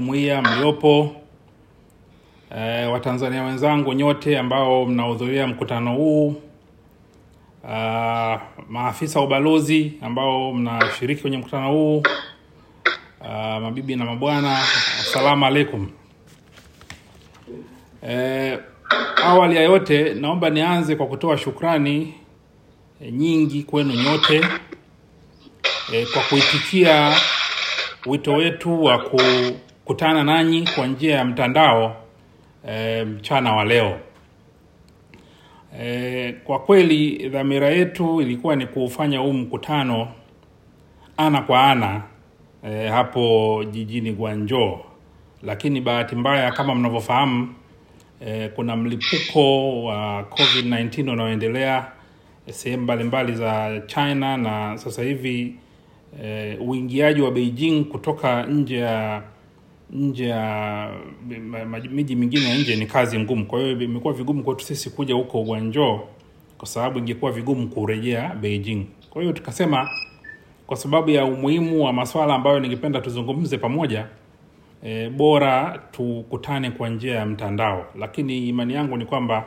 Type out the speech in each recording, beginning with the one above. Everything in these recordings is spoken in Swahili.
jumuiya mliopo, e, Watanzania wenzangu nyote ambao mnahudhuria mkutano huu, uh, maafisa wa ubalozi ambao mnashiriki kwenye mkutano huu, uh, mabibi na mabwana, assalamu alaikum. E, awali ya yote naomba nianze kwa kutoa shukrani e, nyingi kwenu nyote e, kwa kuitikia wito wetu wa kukutana nanyi kwa njia ya mtandao e, mchana wa leo. E, kwa kweli dhamira yetu ilikuwa ni kuufanya huu mkutano ana kwa ana e, hapo jijini Guangzhou, lakini bahati mbaya kama mnavyofahamu e, kuna mlipuko wa COVID-19 unaoendelea sehemu mbalimbali za China na sasa hivi e, uingiaji wa Beijing kutoka nje ya nje ya miji mingine ya nje ni kazi ngumu. Kwa hiyo imekuwa vigumu kwetu sisi kuja huko Guangzhou kwa sababu ingekuwa vigumu kurejea Beijing. Kwa hiyo tukasema kwa sababu ya umuhimu wa maswala ambayo ningependa tuzungumze pamoja e, bora tukutane kwa njia ya mtandao, lakini imani yangu ni kwamba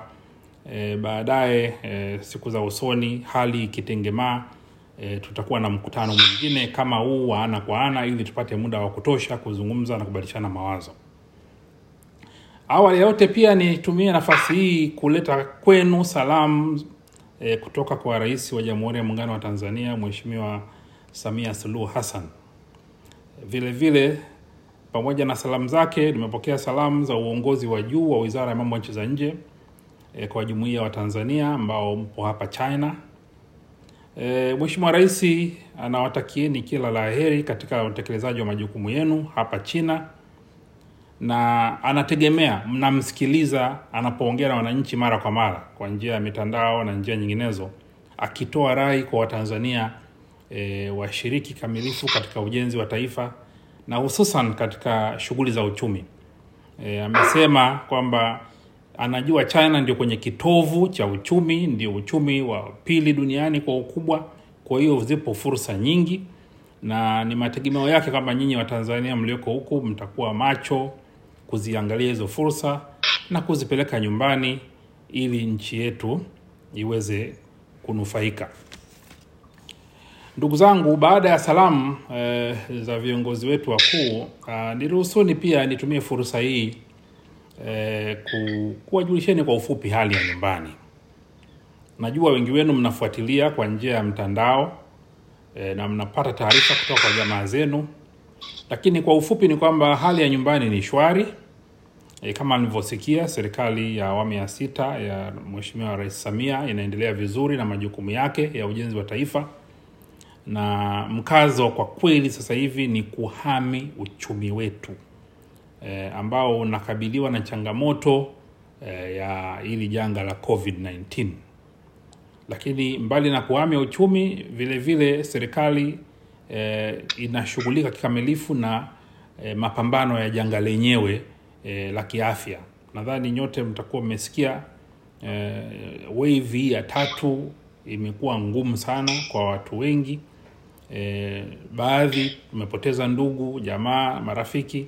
e, baadaye e, siku za usoni hali ikitengemaa e, tutakuwa na mkutano mwingine kama huu wa ana kwa ana ili tupate muda wa kutosha kuzungumza na kubadilishana mawazo. Awali yote pia nitumie nafasi hii kuleta kwenu salamu e, kutoka kwa Rais wa Jamhuri ya Muungano wa Tanzania Mheshimiwa Samia Suluhu Hassan. Vile vile pamoja na salamu zake nimepokea salamu za uongozi wa juu wa Wizara ya Mambo ya Nchi za Nje e, kwa jumuiya wa Tanzania ambao mpo hapa China. E, Mheshimiwa Rais anawatakieni kila la heri katika utekelezaji wa majukumu yenu hapa China na anategemea mnamsikiliza anapoongea na wananchi mara kwa mara kwa njia ya mitandao na njia nyinginezo, akitoa rai kwa Watanzania e, washiriki kamilifu katika ujenzi wa taifa na hususan katika shughuli za uchumi. E, amesema kwamba anajua China ndio kwenye kitovu cha uchumi, ndio uchumi wa pili duniani kwa ukubwa. Kwa hiyo zipo fursa nyingi, na ni mategemeo yake kwamba nyinyi Watanzania mlioko huku mtakuwa macho kuziangalia hizo fursa na kuzipeleka nyumbani ili nchi yetu iweze kunufaika. Ndugu zangu, baada ya salamu eh, za viongozi wetu wakuu, uh, niruhusuni pia nitumie fursa hii eh, kuwajulisheni kwa ufupi hali ya nyumbani. Najua wengi wenu mnafuatilia kwa njia ya mtandao eh, na mnapata taarifa kutoka kwa jamaa zenu, lakini kwa ufupi ni kwamba hali ya nyumbani ni shwari. E, kama nilivyosikia serikali ya awamu ya sita ya Mheshimiwa Rais Samia inaendelea vizuri na majukumu yake ya ujenzi wa taifa na mkazo kwa kweli sasa hivi ni kuhami uchumi wetu e, ambao unakabiliwa na changamoto eh, ya hili janga la COVID-19. Lakini mbali na kuhamia uchumi, vile vile serikali eh, inashughulika kikamilifu na eh, mapambano ya janga lenyewe eh, la kiafya. Nadhani nyote mtakuwa mmesikia eh, wave ya tatu imekuwa ngumu sana kwa watu wengi. E, baadhi tumepoteza ndugu, jamaa, marafiki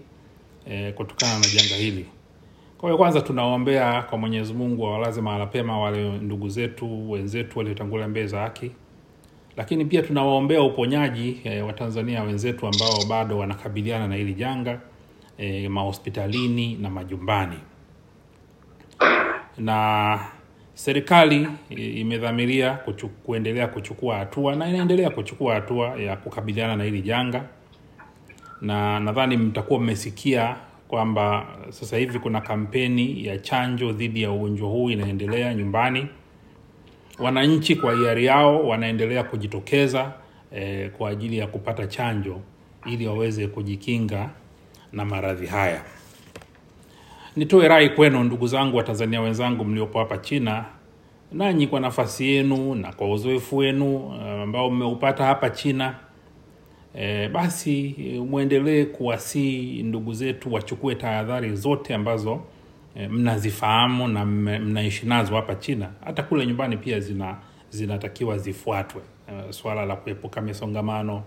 e, kutokana na janga hili. Kwa hiyo kwanza tunawaombea kwa Mwenyezi Mungu awalaze mahala pema wale ndugu zetu wenzetu waliotangulia mbele za haki, lakini pia tunawaombea uponyaji e, wa Tanzania wenzetu ambao bado wanakabiliana na hili janga e, mahospitalini na majumbani. Na serikali imedhamiria kuchu, kuendelea kuchukua hatua na inaendelea kuchukua hatua ya kukabiliana na hili janga, na nadhani mtakuwa mmesikia kwamba sasa hivi kuna kampeni ya chanjo dhidi ya ugonjwa huu inaendelea nyumbani. Wananchi kwa hiari yao wanaendelea kujitokeza eh, kwa ajili ya kupata chanjo ili waweze kujikinga na maradhi haya. Nitoe rai kwenu ndugu zangu wa Tanzania wenzangu mliopo hapa China, nanyi kwa nafasi yenu na kwa uzoefu wenu ambao mmeupata hapa China e, basi mwendelee kuwasii ndugu zetu wachukue tahadhari zote ambazo e, mnazifahamu na mnaishi nazo hapa China. Hata kule nyumbani pia zina zinatakiwa zifuatwe. E, swala la kuepuka misongamano,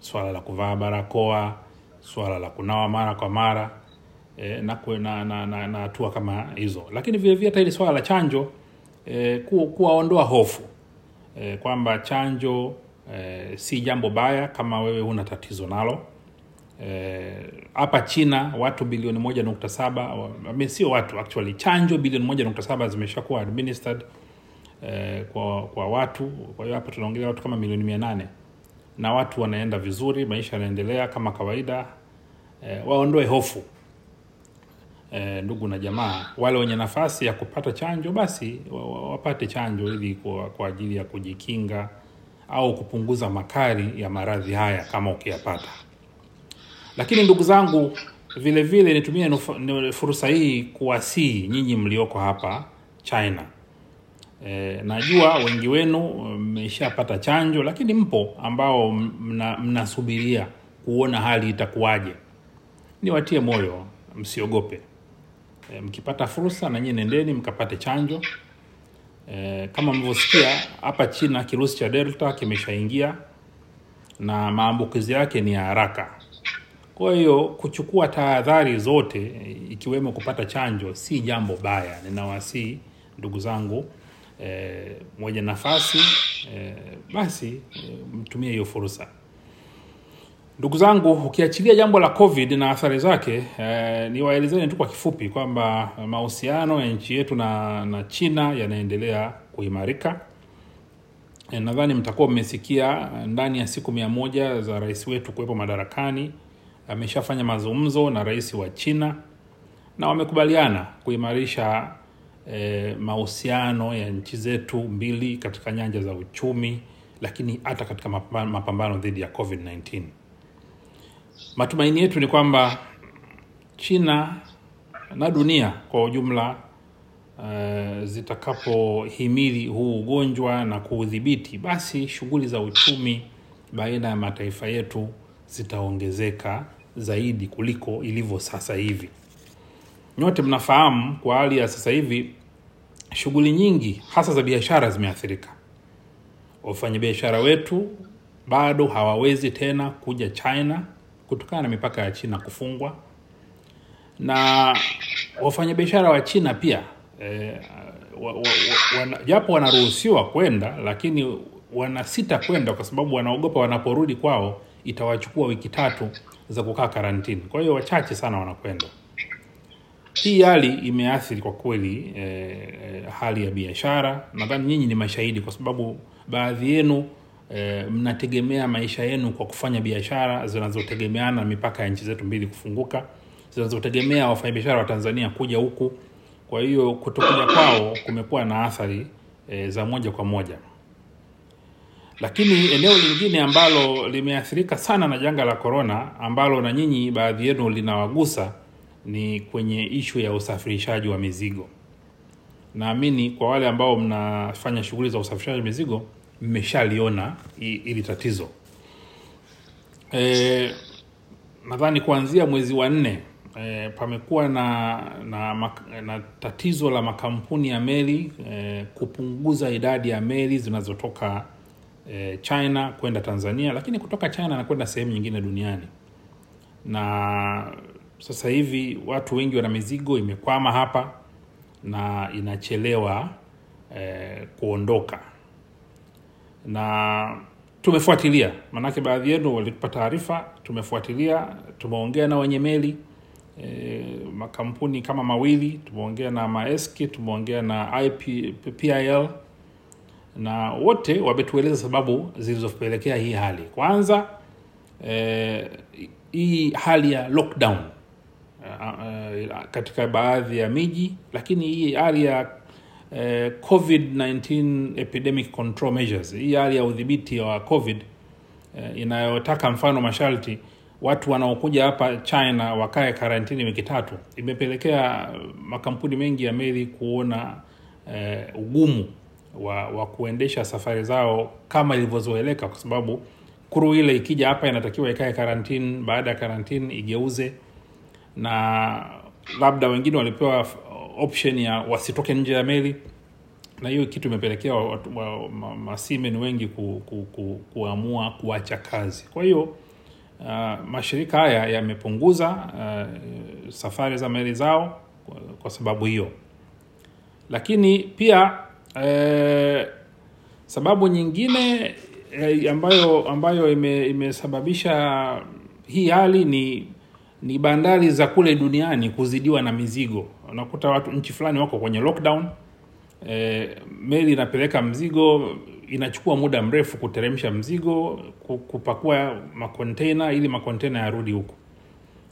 swala la kuvaa barakoa, swala la kunawa mara kwa mara e, na hatua na, na, na, na kama hizo, lakini vile vile hata hili swala la chanjo e, ku, kuwaondoa hofu e, kwamba chanjo e, si jambo baya kama wewe huna tatizo nalo. Hapa eh, China watu bilioni moja nukta saba sio watu actually, chanjo bilioni moja nukta saba zimeshakuwa administered eh, kwa kwa watu. Kwa hiyo hapa tunaongelea watu kama milioni mia nane. Na watu wanaenda vizuri, maisha yanaendelea kama kawaida. Eh, waondoe hofu. Eh, ndugu na jamaa, wale wenye nafasi ya kupata chanjo basi wapate chanjo ili kwa, kwa ajili ya kujikinga au kupunguza makali ya maradhi haya kama ukiyapata. Lakini ndugu zangu, vile vile nitumie fursa hii kuwasihi nyinyi mlioko hapa China. E, najua wengi wenu mmeshapata chanjo, lakini mpo ambao mna, mnasubiria kuona hali itakuwaje. Niwatie moyo, msiogope. E, mkipata fursa na nyinyi nendeni mkapate chanjo. E, kama mlivyosikia hapa China kirusi cha Delta kimeshaingia na maambukizi yake ni ya haraka. Kwa hiyo kuchukua tahadhari zote ikiwemo kupata chanjo si jambo baya. Ninawasihi ndugu zangu e, mwenye nafasi e, basi e, mtumie hiyo fursa. Ndugu zangu, ukiachilia jambo la COVID na athari zake eh, niwaelezeni tu kwa kifupi kwamba mahusiano ya nchi yetu na, na China yanaendelea kuimarika. E, nadhani mtakuwa mmesikia ndani ya siku mia moja za rais wetu kuwepo madarakani ameshafanya mazungumzo na rais wa China na wamekubaliana kuimarisha eh, mahusiano ya nchi zetu mbili katika nyanja za uchumi, lakini hata katika mapambano dhidi ya COVID-19. Matumaini yetu ni kwamba China na dunia kwa ujumla uh, zitakapohimili huu ugonjwa na kuudhibiti, basi shughuli za uchumi baina ya mataifa yetu zitaongezeka zaidi kuliko ilivyo sasa hivi. Nyote mnafahamu kwa hali ya sasa hivi shughuli nyingi hasa za biashara zimeathirika. Wafanyabiashara wetu bado hawawezi tena kuja China kutokana na mipaka ya China kufungwa, na wafanyabiashara wa China pia eh, wa, wa, wa, wana, japo wanaruhusiwa kwenda, lakini wanasita kwenda kwa sababu wanaogopa wanaporudi kwao itawachukua wiki tatu za kukaa karantini. Kwa hiyo wachache sana wanakwenda. Hii hali imeathiri kwa kweli eh, hali ya biashara. Nadhani nyinyi ni mashahidi, kwa sababu baadhi yenu eh, mnategemea maisha yenu kwa kufanya biashara zinazotegemeana na mipaka ya nchi zetu mbili kufunguka, zinazotegemea wafanyabiashara wa Tanzania kuja huku. Kwa hiyo kutokuja kwao kumekuwa na athari e, za moja kwa moja lakini eneo lingine ambalo limeathirika sana na janga la korona, ambalo na nyinyi baadhi yenu linawagusa ni kwenye ishu ya usafirishaji wa mizigo. Naamini kwa wale ambao mnafanya shughuli za usafirishaji mizigo mmeshaliona hili tatizo. E, nadhani kuanzia mwezi wa nne e, pamekuwa na, na, na tatizo la makampuni ya meli e, kupunguza idadi ya meli zinazotoka China kwenda Tanzania, lakini kutoka China na kwenda sehemu nyingine duniani. Na sasa hivi watu wengi wana mizigo imekwama hapa na inachelewa eh, kuondoka, na tumefuatilia, maanake baadhi yenu walitupa taarifa, tumefuatilia, tumeongea na wenye meli e, makampuni kama mawili, tumeongea na maeski tumeongea na IPPIL na wote wametueleza sababu zilizopelekea hii hali. Kwanza e, hii hali ya lockdown e, katika baadhi ya miji, lakini hii hali ya eh, COVID-19 epidemic control measures, hii hali ya udhibiti wa COVID eh, inayotaka mfano masharti watu wanaokuja hapa China wakae karantini wiki tatu, imepelekea makampuni mengi ya meli kuona eh, ugumu wa, wa kuendesha safari zao kama ilivyozoeleka, kwa sababu kuru ile ikija hapa inatakiwa ikae karantini, baada ya karantini igeuze, na labda wengine walipewa option ya wasitoke nje ya meli, na hiyo kitu imepelekea masimen wengi ku, ku, ku, kuamua kuacha kazi. Kwa hiyo uh, mashirika haya yamepunguza uh, safari za meli zao kwa, kwa sababu hiyo. Lakini pia eh, sababu nyingine eh, ambayo ambayo ime, imesababisha hii hali ni ni bandari za kule duniani kuzidiwa na mizigo unakuta watu nchi fulani wako kwenye lockdown e, meli inapeleka mzigo inachukua muda mrefu kuteremsha mzigo kupakua makontena ili makontena yarudi huku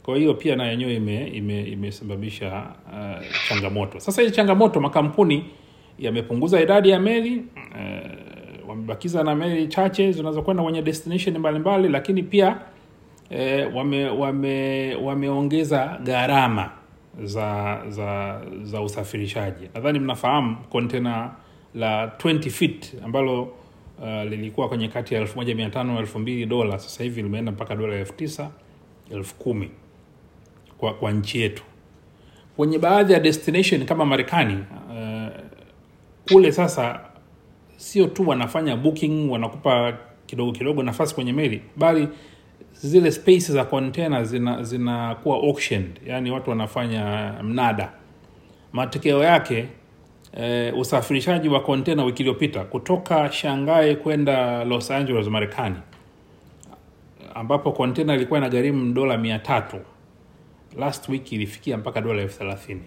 kwa hiyo pia na yenyewe ime, ime, imesababisha uh, changamoto. Sasa hii changamoto makampuni yamepunguza idadi ya meli uh, wamebakiza na meli chache zinazokwenda kwenye destination mbalimbali lakini pia eh, wame, wame, wameongeza gharama za za za usafirishaji. Nadhani mnafahamu kontena la 20 feet ambalo uh, lilikuwa kwenye kati ya 1500 na 2000 dola. Sasa hivi limeenda mpaka dola 9000 10000 kwa, kwa nchi yetu. Kwenye baadhi ya destination kama marekani uh, kule sasa sio tu wanafanya booking wanakupa kidogo kidogo nafasi kwenye meli bali zile space za container zina zinakuwa auctioned. Yani watu wanafanya mnada. Matokeo yake eh, usafirishaji wa container wiki iliyopita kutoka shanghai kwenda los angeles marekani ambapo container ilikuwa na gharimu dola mia tatu last week ilifikia mpaka dola elfu thelathini.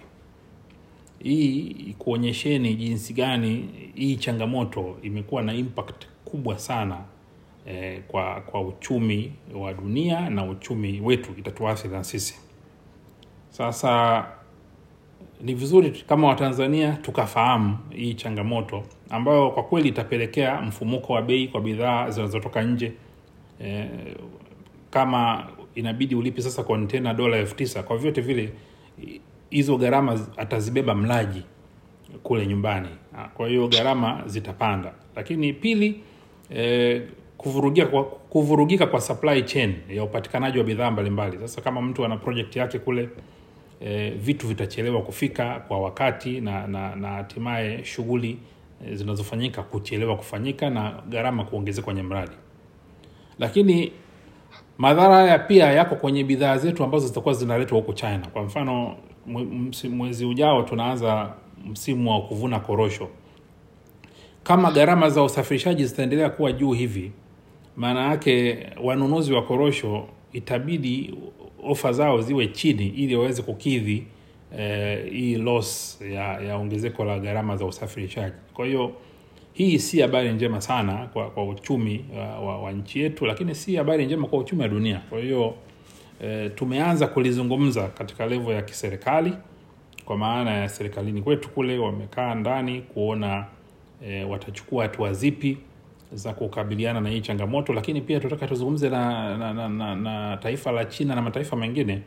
Hii kuonyesheni jinsi gani hii changamoto imekuwa na impact kubwa sana eh, kwa kwa uchumi wa dunia na uchumi wetu itatuathiri na sisi. Sasa ni vizuri kama watanzania tukafahamu hii changamoto ambayo kwa kweli itapelekea mfumuko wa bei kwa bidhaa zinazotoka nje. E, kama inabidi ulipi sasa kontena dola elfu tisa kwa vyote vile hizo gharama atazibeba mlaji kule nyumbani. Kwa hiyo gharama zitapanda. Lakini pili eh, kuvurugika kwa, kuvurugika kwa supply chain ya upatikanaji wa bidhaa mbalimbali. Sasa kama mtu ana project yake kule e, vitu vitachelewa kufika kwa wakati na na na hatimaye shughuli e, zinazofanyika kuchelewa kufanyika na gharama kuongezeka kwenye mradi. Lakini madhara haya pia yako kwenye bidhaa zetu ambazo zitakuwa zinaletwa huko china. Kwa mfano mwezi ujao tunaanza msimu wa kuvuna korosho. Kama gharama za usafirishaji zitaendelea kuwa juu hivi maana yake wanunuzi wa korosho itabidi ofa zao ziwe chini ili waweze kukidhi eh, hii loss ya, ya ongezeko la gharama za usafirishaji. Kwa hiyo hii si habari njema sana kwa, kwa uchumi wa, wa, wa nchi yetu lakini si habari njema kwa uchumi wa dunia. Kwa hiyo e, tumeanza kulizungumza katika levo ya kiserikali kwa maana ya serikalini kwetu kule wamekaa ndani kuona e, watachukua hatua zipi za kukabiliana na hii changamoto lakini pia tunataka tuzungumze na, na, na, na, na taifa la china na mataifa mengine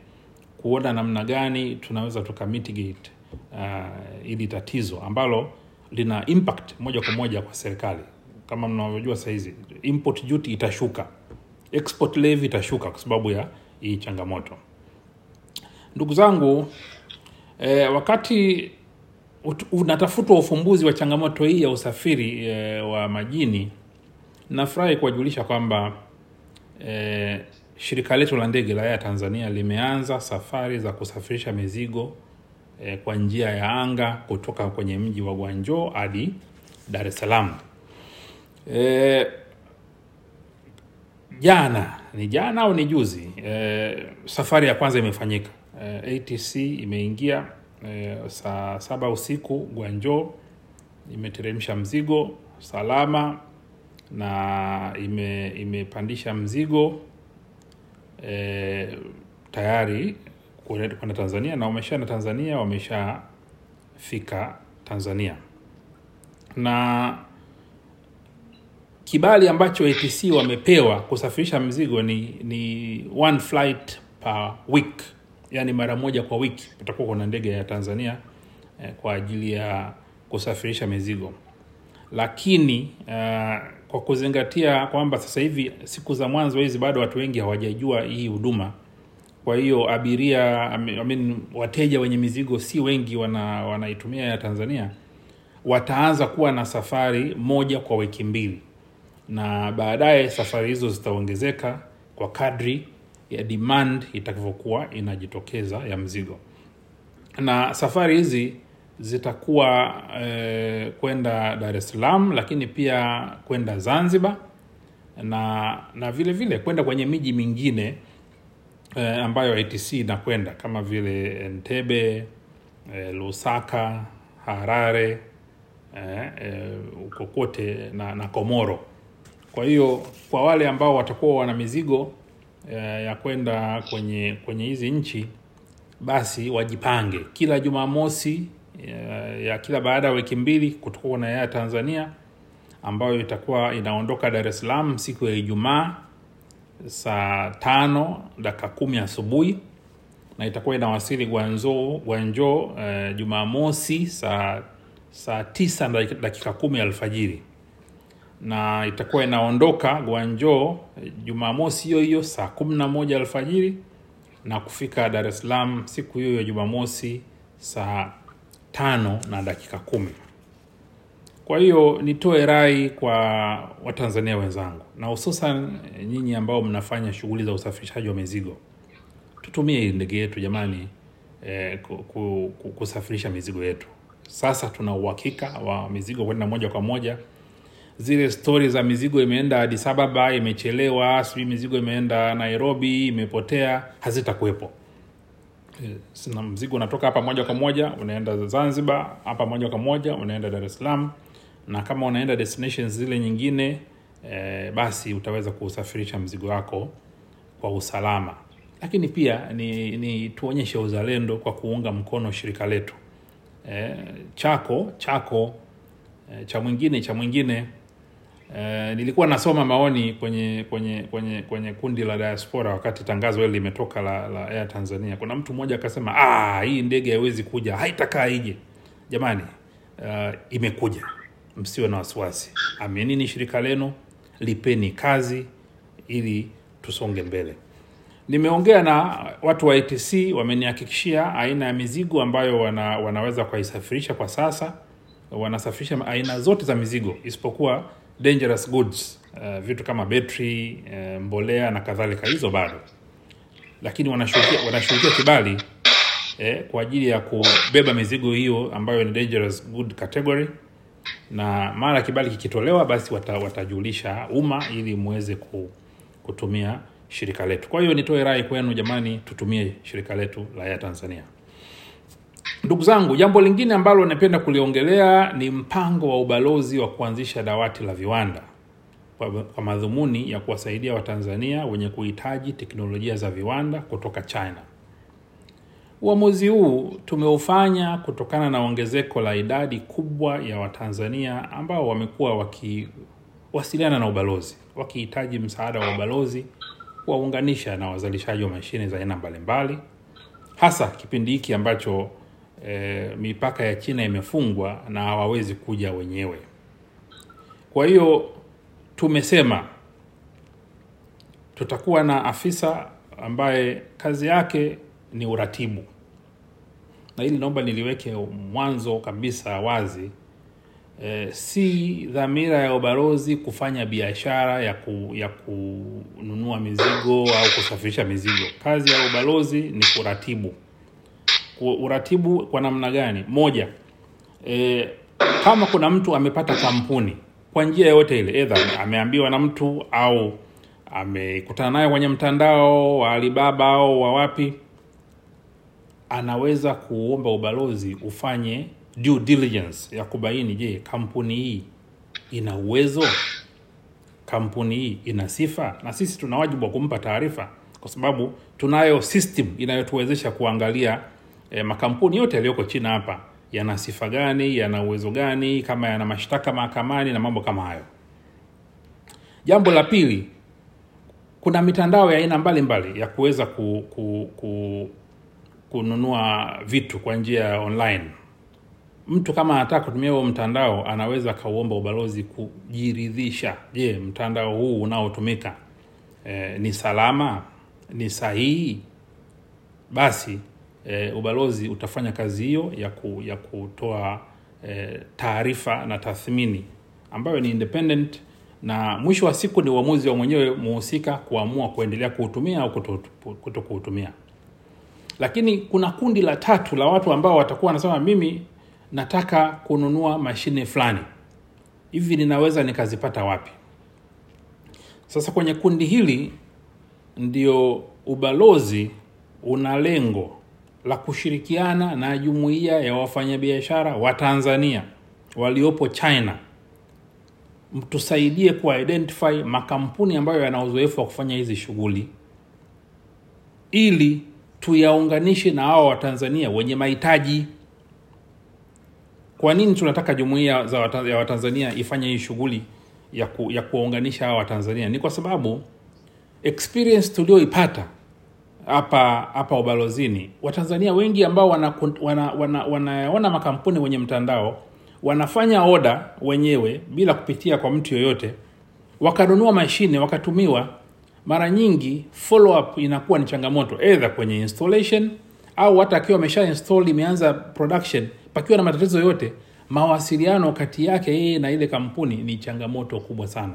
kuona namna gani tunaweza tuka mitigate uh, ili tatizo ambalo lina impact moja kwa moja kwa serikali. Kama mnavyojua sahizi import duty itashuka export levy itashuka kwa sababu ya hii changamoto. Ndugu zangu eh, wakati unatafutwa ufumbuzi wa changamoto hii ya usafiri eh, wa majini nafurahi kuwajulisha kwamba eh, shirika letu la ndege la Air Tanzania limeanza safari za kusafirisha mizigo eh, kwa njia ya anga kutoka kwenye mji wa Gwanjo hadi Dar es Salaam. Eh, jana ni jana au ni juzi eh, safari ya kwanza imefanyika eh, ATC imeingia eh, saa saba usiku Gwanjo, imeteremsha mzigo salama na ime, imepandisha mzigo e, tayari kwenda Tanzania na wameshaenda Tanzania, wameshafika Tanzania. Na kibali ambacho ATC wamepewa kusafirisha mzigo ni, ni one flight per week, yani mara moja kwa wiki kutakuwa kuna ndege ya Tanzania eh, kwa ajili ya kusafirisha mizigo. Lakini uh, kwa kuzingatia kwamba sasa hivi siku za mwanzo hizi bado watu wengi hawajajua hii huduma. Kwa hiyo abiria I mean, wateja wenye mizigo si wengi wana, wanaitumia ya tanzania. Wataanza kuwa na safari moja kwa wiki mbili. Na baadaye safari hizo zitaongezeka kwa kadri ya demand itakavyokuwa inajitokeza ya mzigo. Na safari hizi zitakuwa eh, kwenda Dar es Salaam lakini pia kwenda Zanzibar na na vile vile kwenda kwenye miji mingine eh, ambayo ATC inakwenda kama vile Entebbe, eh, Lusaka, Harare eh, eh, huko kote na, na Komoro. Kwa hiyo kwa wale ambao watakuwa wana mizigo eh, ya kwenda kwenye kwenye hizi nchi basi wajipange kila Jumamosi ya, kila baada ya wiki mbili kutakuwa na ya Tanzania ambayo itakuwa inaondoka Dar es Salaam siku ya Ijumaa saa tano dakika kumi asubuhi na itakuwa inawasili Gwanzo Gwanjo uh, Jumamosi saa saa tisa dakika kumi alfajiri. Na itakuwa inaondoka Gwanjo eh, Jumamosi hiyo hiyo saa kumi na moja alfajiri na kufika Dar es Salaam siku hiyo ya Jumamosi saa tano na dakika kumi. Kwa hiyo nitoe rai kwa Watanzania wenzangu na hususan nyinyi ambao mnafanya shughuli za usafirishaji wa mizigo, tutumie hii ndege yetu jamani, eh, ku- ku- ku- kusafirisha mizigo yetu. Sasa tuna uhakika wa mizigo kwenda moja kwa moja. Zile stori za mizigo imeenda adisababa imechelewa, sijui mizigo imeenda Nairobi, imepotea, hazitakuwepo. Eh, sina mzigo unatoka hapa moja kwa moja unaenda Zanzibar, hapa moja kwa moja unaenda Dar es Salaam, na kama unaenda destinations zile nyingine e, basi utaweza kusafirisha mzigo wako kwa usalama. Lakini pia ni, ni tuonyeshe uzalendo kwa kuunga mkono shirika letu e, chako chako e, cha mwingine cha mwingine Eh, nilikuwa nasoma maoni kwenye kwenye kwenye kwenye kundi la diaspora wakati tangazo hili limetoka la, la Air Tanzania. Kuna mtu mmoja akasema, ah, hii ndege haiwezi kuja, haitakaa ije. Jamani, uh, imekuja, msiwe na wasiwasi, aminini shirika lenu, lipeni kazi ili tusonge mbele. Nimeongea na watu wa ATC, wamenihakikishia aina ya mizigo ambayo wana, wanaweza kuisafirisha kwa sasa. Wanasafirisha aina zote za mizigo isipokuwa dangerous goods, uh, vitu kama betri, uh, mbolea na kadhalika, hizo bado, lakini wanashughulikia kibali eh, kwa ajili ya kubeba mizigo hiyo ambayo ni dangerous good category, na mara kibali kikitolewa, basi wata, watajulisha umma ili muweze ku, kutumia shirika letu. Kwa hiyo nitoe rai kwenu jamani, tutumie shirika letu la ya Tanzania. Ndugu zangu, jambo lingine ambalo napenda kuliongelea ni mpango wa ubalozi wa kuanzisha dawati la viwanda kwa, madhumuni ya kuwasaidia Watanzania wenye kuhitaji teknolojia za viwanda kutoka China. Uamuzi huu tumeufanya kutokana na ongezeko la idadi kubwa ya Watanzania ambao wamekuwa wakiwasiliana na ubalozi wakihitaji msaada wa ubalozi kuwaunganisha na wazalishaji wa mashine za aina mbalimbali, hasa kipindi hiki ambacho e, mipaka ya China imefungwa na hawawezi kuja wenyewe. Kwa hiyo tumesema tutakuwa na afisa ambaye kazi yake ni uratibu, na hili naomba niliweke mwanzo kabisa wazi. E, si dhamira ya ubalozi kufanya biashara ya, ku, ya kununua mizigo au kusafirisha mizigo. Kazi ya ubalozi ni kuratibu. Uratibu kwa namna gani? Moja, e, kama kuna mtu amepata kampuni kwa njia yoyote ile, edha ameambiwa na mtu au amekutana naye kwenye mtandao wa Alibaba au wa wapi, anaweza kuomba ubalozi ufanye due diligence ya kubaini, je, kampuni hii ina uwezo, kampuni hii ina sifa, na sisi tuna wajibu wa kumpa taarifa, kwa sababu tunayo system inayotuwezesha kuangalia eh, makampuni yote yaliyoko China hapa yana sifa gani, yana uwezo gani, kama yana mashtaka mahakamani na mambo kama hayo. Jambo la pili, kuna mitandao ya aina mbalimbali ya kuweza ku, ku, ku, kununua vitu kwa njia ya online. Mtu kama anataka kutumia huo mtandao anaweza akauomba ubalozi kujiridhisha, je, mtandao huu unaotumika e, ni salama, ni sahihi? Basi e, ubalozi utafanya kazi hiyo ya, ku, ya kutoa e, taarifa na tathmini ambayo ni independent na mwisho wa siku ni uamuzi wa mwenyewe muhusika kuamua kuendelea kuutumia au kuto, kuhutumia lakini kuna kundi la tatu la watu ambao watakuwa wanasema mimi nataka kununua mashine fulani. Hivi ninaweza nikazipata wapi? Sasa kwenye kundi hili ndio ubalozi una lengo la kushirikiana na jumuiya ya wafanyabiashara wa tanzania waliopo china. Tusaidie kuidentify makampuni ambayo yana uzoefu wa kufanya hizi shughuli ili tuyaunganishe na hao watanzania wenye mahitaji. Kwa nini tunataka jumuiya za ya watanzania ifanye hii shughuli ya, ku, ya kuwaunganisha hao watanzania ni kwa sababu experience tulioipata hapa hapa ubalozini. Watanzania wengi ambao wanaona wana, wana, wana, wana makampuni kwenye mtandao wanafanya oda wenyewe bila kupitia kwa mtu yoyote. Wakanunua mashine wakatumiwa. Mara nyingi follow up inakuwa ni changamoto edha kwenye installation au hata akiwa amesha install imeanza production pakiwa na matatizo yote mawasiliano kati yake yeye na ile kampuni ni changamoto kubwa sana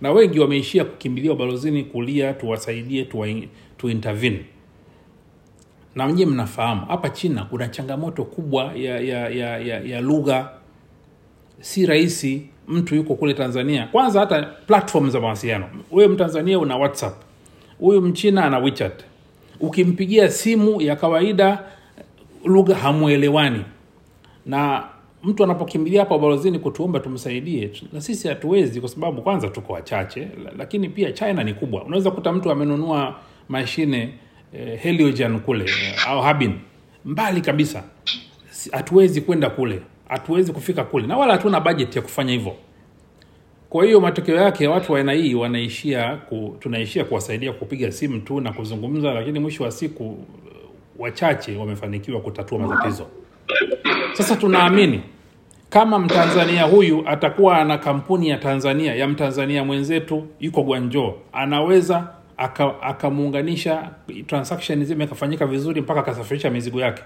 na wengi wameishia kukimbilia ubalozini kulia tuwasaidie tuwa, tu na mnye mnafahamu hapa china kuna changamoto kubwa ya, ya, ya, ya, ya lugha. Si rahisi mtu yuko kule tanzania. Kwanza hata platform za mawasiliano. Wewe mtanzania una whatsapp. Huyu mchina ana wechat. Ukimpigia simu ya kawaida lugha hamwelewani. Na mtu anapokimbilia hapa ubalozini kutuomba tumsaidie na sisi hatuwezi kwa sababu kwanza tuko wachache lakini pia china ni kubwa. Unaweza kuta mtu amenunua mashine eh, heliogen kule eh, au habin. Mbali kabisa. Hatuwezi kwenda kule. Hatuwezi kufika kule. Na wala hatuna bajeti ya kufanya hivyo. Kwa hiyo matokeo yake watu wa aina hii wanaishia ku, tunaishia kuwasaidia kupiga simu tu na kuzungumza lakini mwisho wa siku wachache wamefanikiwa kutatua matatizo sasa tunaamini kama mtanzania huyu atakuwa ana kampuni ya tanzania ya mtanzania mwenzetu yuko gwanjo anaweza akamuunganisha aka transaction zime ikafanyika vizuri mpaka akasafirisha mizigo yake.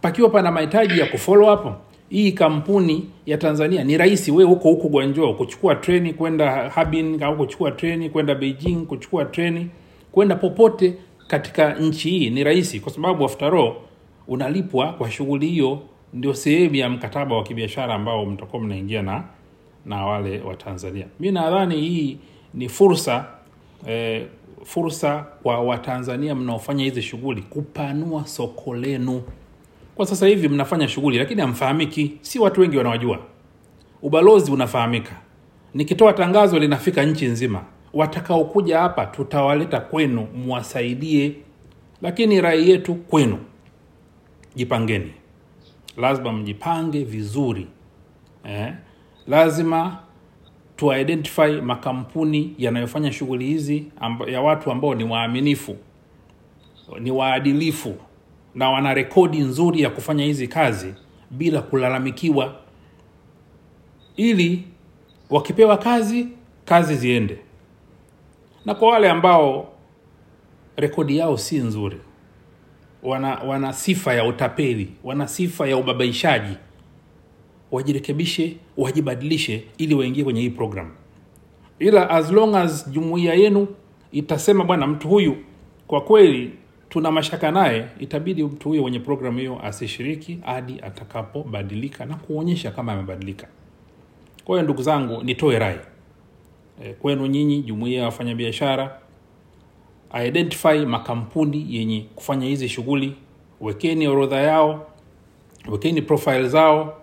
Pakiwa pana mahitaji ya kufollow up hii kampuni ya tanzania ni rahisi. We huko huko gwanjo kuchukua treni kwenda habin au kuchukua treni kwenda beijing kuchukua treni kwenda popote katika nchi hii ni rahisi kwa sababu after all unalipwa kwa shughuli hiyo ndio sehemu ya mkataba wa kibiashara ambao mtakuwa mnaingia na na wale wa tanzania. Mi nadhani hii ni fursa eh, fursa kwa watanzania mnaofanya hizi shughuli kupanua soko lenu. Kwa sasa hivi mnafanya shughuli lakini hamfahamiki. Si watu wengi wanawajua. Ubalozi unafahamika. Nikitoa tangazo linafika nchi nzima. Watakaokuja hapa tutawaleta kwenu mwasaidie lakini rai yetu kwenu. Jipangeni lazima mjipange vizuri eh? lazima tuidentify makampuni yanayofanya shughuli hizi ya watu ambao ni waaminifu ni waadilifu na wana rekodi nzuri ya kufanya hizi kazi bila kulalamikiwa ili wakipewa kazi kazi ziende na kwa wale ambao rekodi yao si nzuri wana, wana sifa ya utapeli wana sifa ya ubabaishaji. Wajirekebishe wajibadilishe ili waingie kwenye hii program. Ila as long as jumuiya yenu itasema bwana mtu huyu kwa kweli tuna mashaka naye itabidi mtu huyo kwenye programu hiyo asishiriki hadi atakapobadilika na kuonyesha kama amebadilika. Kwa hiyo ndugu zangu nitoe rai. E, kwenu nyinyi jumuiya ya wafanyabiashara identify makampuni yenye kufanya hizi shughuli. Wekeni orodha yao. Wekeni profile zao.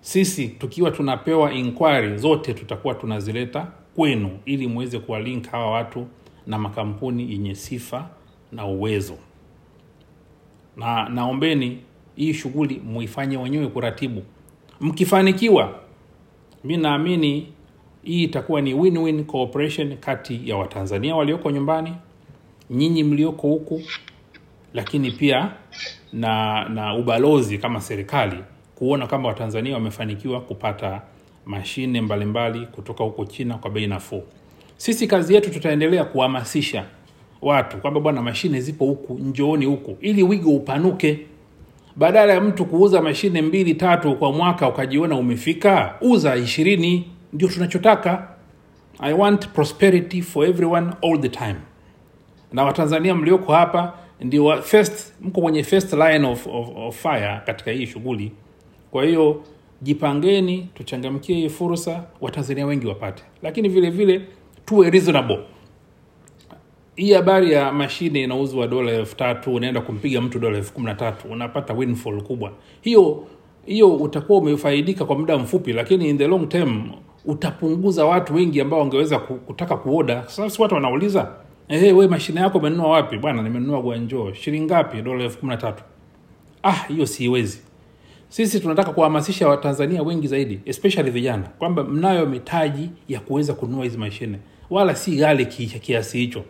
Sisi tukiwa tunapewa inquiry zote tutakuwa tunazileta kwenu ili muweze kuwalink hawa watu na makampuni yenye sifa na uwezo. Na naombeni hii shughuli muifanye wenyewe kuratibu. Mkifanikiwa mi naamini hii itakuwa ni win-win cooperation kati ya watanzania walioko nyumbani nyinyi mlioko huku lakini pia na na ubalozi kama serikali kuona kama watanzania wamefanikiwa kupata mashine mbalimbali mbali kutoka huko china kwa bei nafuu. Sisi kazi yetu tutaendelea kuhamasisha watu kwamba bwana mashine zipo huku njooni huku ili wigo upanuke. Badala ya mtu kuuza mashine mbili tatu kwa mwaka ukajiona umefika uza ishirini. Ndio tunachotaka. I want prosperity for everyone all the time. Na Watanzania mlioko hapa ndio first, mko kwenye first line of, of, of fire katika hii shughuli. Kwa hiyo jipangeni, tuchangamkie hii fursa, Watanzania wengi wapate, lakini vile vile tuwe reasonable. Hii habari ya mashine inauzwa dola elfu tatu unaenda kumpiga mtu dola elfu kumi na tatu unapata windfall kubwa. Hiyo hiyo utakuwa umefaidika kwa muda mfupi, lakini in the long term utapunguza watu wengi ambao wangeweza kutaka kuoda. Sasa watu wanauliza ehe, we mashine yako umenunua wapi? Bwana, nimenunua gwanjoo Shilingi ngapi? Dola elfu kumi na tatu. Ah, hiyo siwezi. Sisi tunataka kuhamasisha Watanzania wengi zaidi, especially vijana, kwamba mnayo mitaji ya kuweza kununua hizi mashine, wala si ghali kiasi hicho.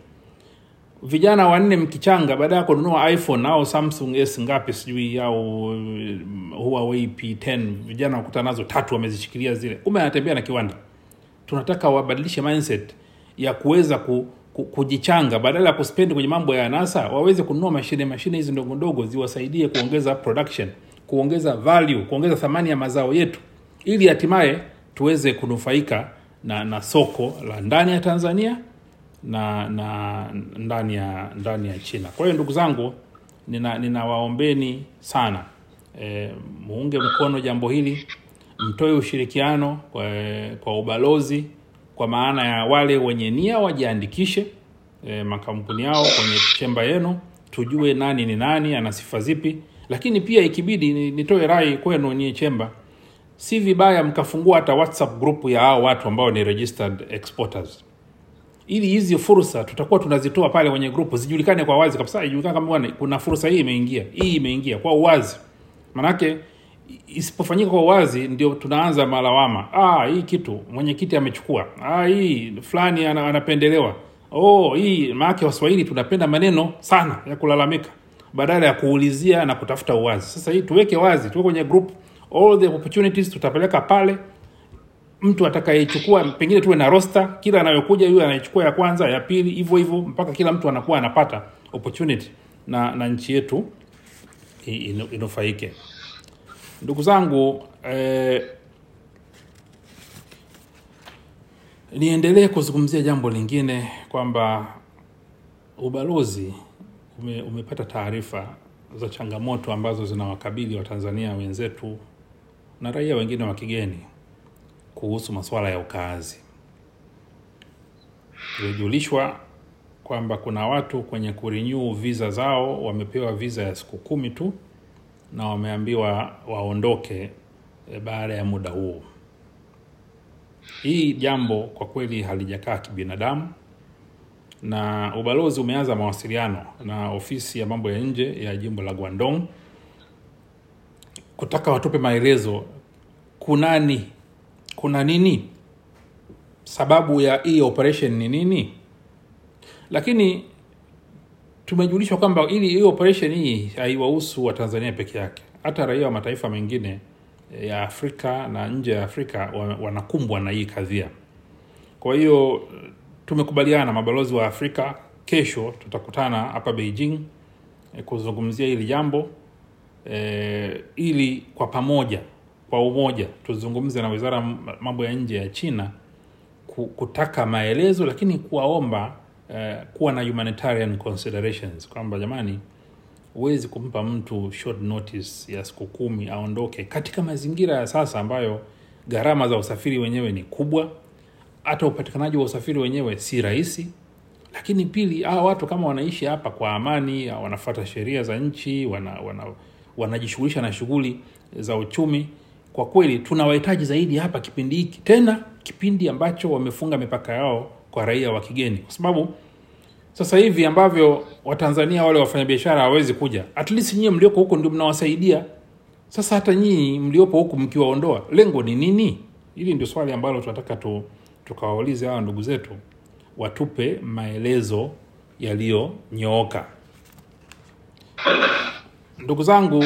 Vijana wanne mkichanga, baada ya kununua iPhone au Samsung S ngapi sijui au mm, Huawei P10, vijana wakuta nazo tatu wamezishikilia zile, kumbe anatembea na kiwanda. Tunataka wabadilishe mindset ya kuweza ku, ku, kujichanga badala ya kuspendi kwenye mambo ya anasa, waweze kununua mashine mashine hizi ndogo ndogo ziwasaidie kuongeza production, kuongeza value, kuongeza thamani ya mazao yetu, ili hatimaye tuweze kunufaika na, na soko la ndani ya Tanzania na na ndani ya ndani ya China. Kwa hiyo ndugu zangu, nina ninawaombeni sana e, muunge mkono jambo hili, mtoe ushirikiano kwa, kwa ubalozi, kwa maana ya wale wenye nia wajiandikishe e, makampuni yao kwenye chemba yenu, tujue nani ni nani, ana sifa zipi. Lakini pia ikibidi nitoe rai kwenu nyie chemba, si vibaya mkafungua hata WhatsApp group ya hao watu ambao ni registered exporters ili hizi fursa tutakuwa tunazitoa pale kwenye grupu zijulikane kwa wazi kabisa, ijulikane kama kuna fursa hii imeingia, hii imeingia kwa uwazi. Manake isipofanyika kwa uwazi, ndio tunaanza malawama. Ah, hii kitu mwenyekiti amechukua, ah, hii fulani ana- anapendelewa, oh, hii maake Waswahili tunapenda maneno sana ya kulalamika badala ya kuulizia na kutafuta uwazi. Sasa hii tuweke wazi, tuwe kwenye group, all the opportunities tutapeleka pale mtu atakayechukua pengine tuwe na rosta kila anayokuja yule anayechukua ya kwanza, ya pili, hivyo hivyo mpaka kila mtu anakuwa anapata opportunity na, na nchi yetu inufaike inu-. Ndugu zangu eh, niendelee kuzungumzia jambo lingine kwamba ubalozi ume, umepata taarifa za changamoto ambazo zinawakabili Watanzania wenzetu na raia wengine wa kigeni kuhusu masuala ya ukaazi. Tulijulishwa kwamba kuna watu kwenye kurenew visa zao wamepewa visa ya siku kumi tu na wameambiwa waondoke eh, baada ya muda huo. Hii jambo kwa kweli halijakaa kibinadamu, na ubalozi umeanza mawasiliano na ofisi ya mambo ya nje ya jimbo la Guangdong kutaka watupe maelezo kunani kuna nini sababu ya hii operation ni nini lakini tumejulishwa kwamba ili hii operation hii haiwahusu watanzania peke yake. Hata raia wa mataifa mengine eh, ya afrika na nje ya afrika wanakumbwa na hii kadhia kwa hiyo eh, tumekubaliana mabalozi wa afrika kesho tutakutana hapa beijing eh, kuzungumzia hili jambo e, ili kwa pamoja kwa umoja tuzungumze na wizara mambo ya nje ya China kutaka maelezo, lakini kuwaomba eh, kuwa na humanitarian considerations kwamba jamani, huwezi kumpa mtu short notice ya siku kumi aondoke. Katika mazingira ya sasa ambayo gharama za usafiri wenyewe ni kubwa, hata upatikanaji wa usafiri wenyewe si rahisi. Lakini pili, hawa watu kama wanaishi hapa kwa amani, wanafuata sheria za nchi, wana, wana, wanajishughulisha na shughuli za uchumi, kwa kweli tunawahitaji zaidi hapa kipindi hiki, tena kipindi ambacho wamefunga mipaka yao kwa raia wa kigeni, kwa sababu sasa hivi ambavyo watanzania wale wafanyabiashara hawawezi kuja, at least nyie mlioko huko ndio mnawasaidia. Sasa hata nyinyi mliopo huku mkiwaondoa, lengo ni nini? Hili ndio swali ambalo tunataka tu, tukawaulize hawa ndugu zetu watupe maelezo yaliyonyooka. Ndugu zangu,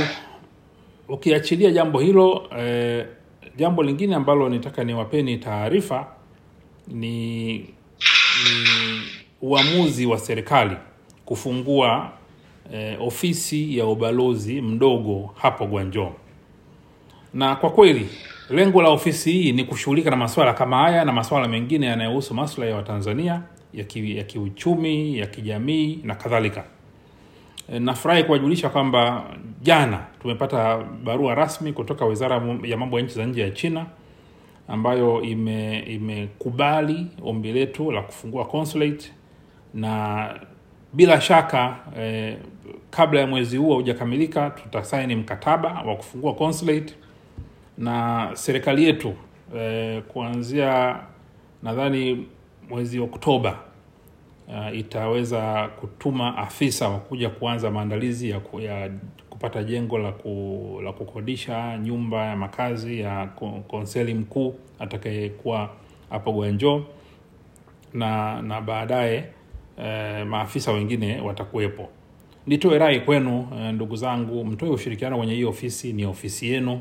ukiachilia jambo hilo eh, jambo lingine ambalo nitaka niwapeni taarifa ni, ni uamuzi wa serikali kufungua eh, ofisi ya ubalozi mdogo hapo Gwanjo. na kwa kweli lengo la ofisi hii ni kushughulika na masuala kama haya na masuala mengine yanayohusu maslahi ya Watanzania ya, ki, ya kiuchumi, ya kijamii na kadhalika. E, Nafurahi kuwajulisha kwamba jana tumepata barua rasmi kutoka Wizara ya Mambo ya Nchi za Nje ya China ambayo ime imekubali ombi letu la kufungua consulate na bila shaka eh, kabla ya mwezi huu haujakamilika tutasaini mkataba wa kufungua consulate na serikali yetu eh, kuanzia nadhani mwezi Oktoba uh, itaweza kutuma afisa wa kuja kuanza maandalizi ya, ku, ya kupata jengo la, ku, la kukodisha nyumba ya makazi ya konseli mkuu atakayekuwa hapo Gwanjo. Na na baadaye eh, maafisa wengine watakuwepo. Nitoe rai kwenu eh, ndugu zangu, mtoe ushirikiano kwenye hii ofisi, ni ofisi yenu.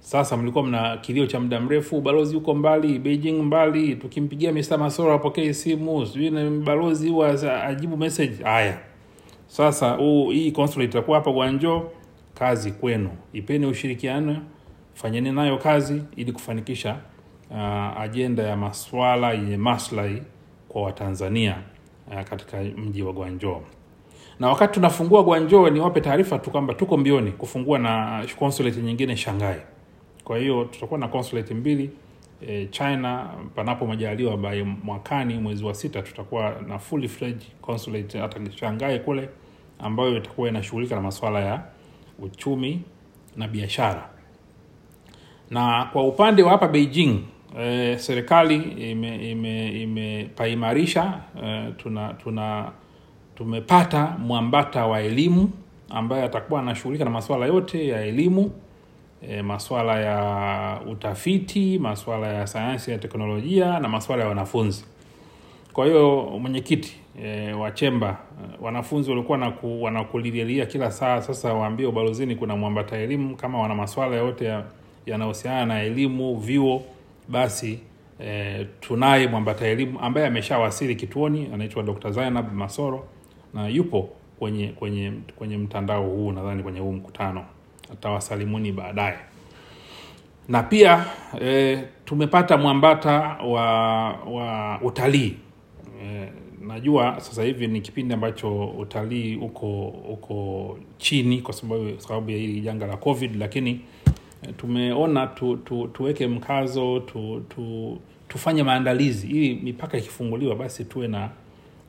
Sasa mlikuwa mna kilio cha muda mrefu, balozi yuko mbali, Beijing mbali, tukimpigia Mr. Masoro apokee simu, balozi huwa ajibu message. Haya, sasa huu hii itakuwa hapa Gwanjo, kazi kwenu, ipeni ushirikiano, fanyeni nayo kazi ili kufanikisha uh, ajenda ya maswala yenye maslahi kwa Watanzania katika mji wa Gwanjo. Na wakati tunafungua Gwanjo, niwape taarifa tu kwamba tuko mbioni kufungua na consulate nyingine Shanghai. Kwa hiyo tutakuwa na consulate mbili e, China, panapo majaliwa by mwakani mwezi wa sita tutakuwa na fully fledged consulate hata Shanghai kule, ambayo itakuwa inashughulika na masuala ya uchumi na biashara. Na kwa upande wa hapa Beijing e, serikali ime, ime, imepaimarisha e, tuna, tuna tumepata mwambata wa elimu ambaye atakuwa anashughulika na masuala yote ya elimu e, masuala ya utafiti, masuala ya sayansi ya teknolojia na masuala ya wanafunzi. Kwa hiyo mwenyekiti e, wa chemba e, wanafunzi walikuwa naku, wanakulililia kila saa, sasa waambie ubalozini kuna mwambata elimu, kama wana masuala yote ya- na elimu vyuo, basi e, tunaye mwambata elimu ambaye ameshawasili kituoni, anaitwa Dr. Zainab Masoro na yupo kwenye kwenye kwenye mtandao huu, nadhani kwenye huu mkutano, atawasalimuni baadaye na pia e, tumepata mwambata wa wa utalii e, najua sasa hivi ni kipindi ambacho utalii uko uko chini kwa sababu sababu ya hili janga la covid lakini tumeona tu, tu, tuweke mkazo tu, tu, tufanye maandalizi. Ili mipaka ikifunguliwa basi tuwe na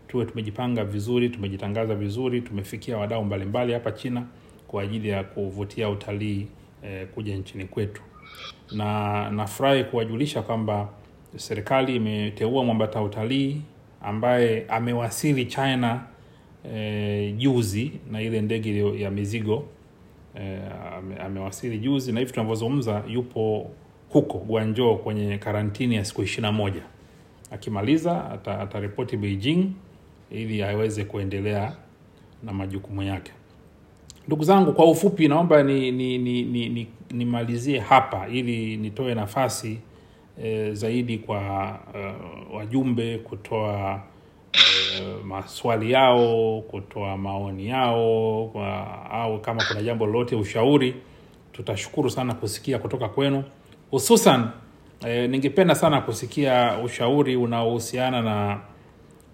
tuwe tumejipanga vizuri tumejitangaza vizuri tumefikia wadau mbalimbali hapa china kwa ajili ya kuvutia utalii eh, kuja nchini kwetu. Na nafurahi kuwajulisha kwamba serikali imeteua mwambata utalii ambaye amewasili China eh, juzi na ile ndege ya mizigo ame, amewasili juzi na hivi tunavyozungumza yupo huko guanjo kwenye karantini ya siku ishirina moja. Akimaliza ata- ataripoti Beijing ili aweze kuendelea na majukumu yake. Ndugu zangu, kwa ufupi naomba ni, ni, ni, ni, ni, nimalizie hapa ili nitoe nafasi e, zaidi kwa uh, wajumbe kutoa e, maswali yao, kutoa maoni yao kwa, au kama kuna jambo lolote ushauri, tutashukuru sana kusikia kutoka kwenu, hususan e, ningependa sana kusikia ushauri unaohusiana na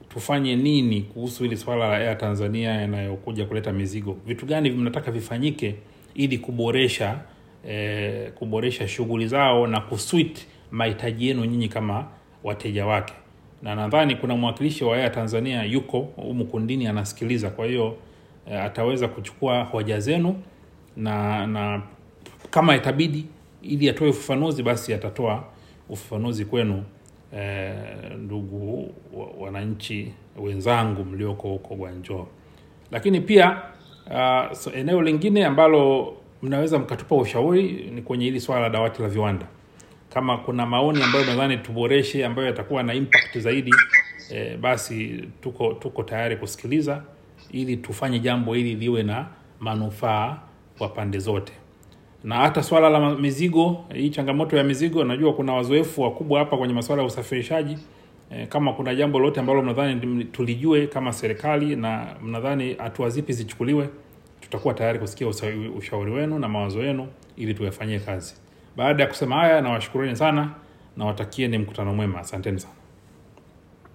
tufanye nini kuhusu hili swala la Air Tanzania inayokuja kuleta mizigo. Vitu gani mnataka vifanyike ili kuboresha e, kuboresha shughuli zao na kuswit mahitaji yenu nyinyi kama wateja wake, na nadhani kuna mwakilishi wa Air Tanzania yuko humu kundini anasikiliza, kwa hiyo eh, ataweza kuchukua hoja zenu na na kama itabidi ili atoe ufafanuzi basi atatoa ufafanuzi kwenu eh, ndugu wananchi wenzangu mlioko huko Gwanjo. Lakini pia uh, so eneo lingine ambalo mnaweza mkatupa ushauri ni kwenye hili swala la dawati la viwanda. Kama kuna maoni ambayo nadhani tuboreshe ambayo yatakuwa na impact zaidi e, basi tuko tuko tayari kusikiliza ili tufanye jambo hili liwe na manufaa kwa pande zote na hata swala la mizigo, hii changamoto ya mizigo, najua kuna wazoefu wakubwa hapa kwenye masuala ya usafirishaji. E, kama kuna jambo lolote ambalo mnadhani tulijue kama serikali na mnadhani hatua zipi zichukuliwe, tutakuwa tayari kusikia ushauri wenu na mawazo yenu ili tuyafanyie kazi. Baada ya kusema haya nawashukuruni sana. Nawatakieni mkutano mwema. Asanteni sana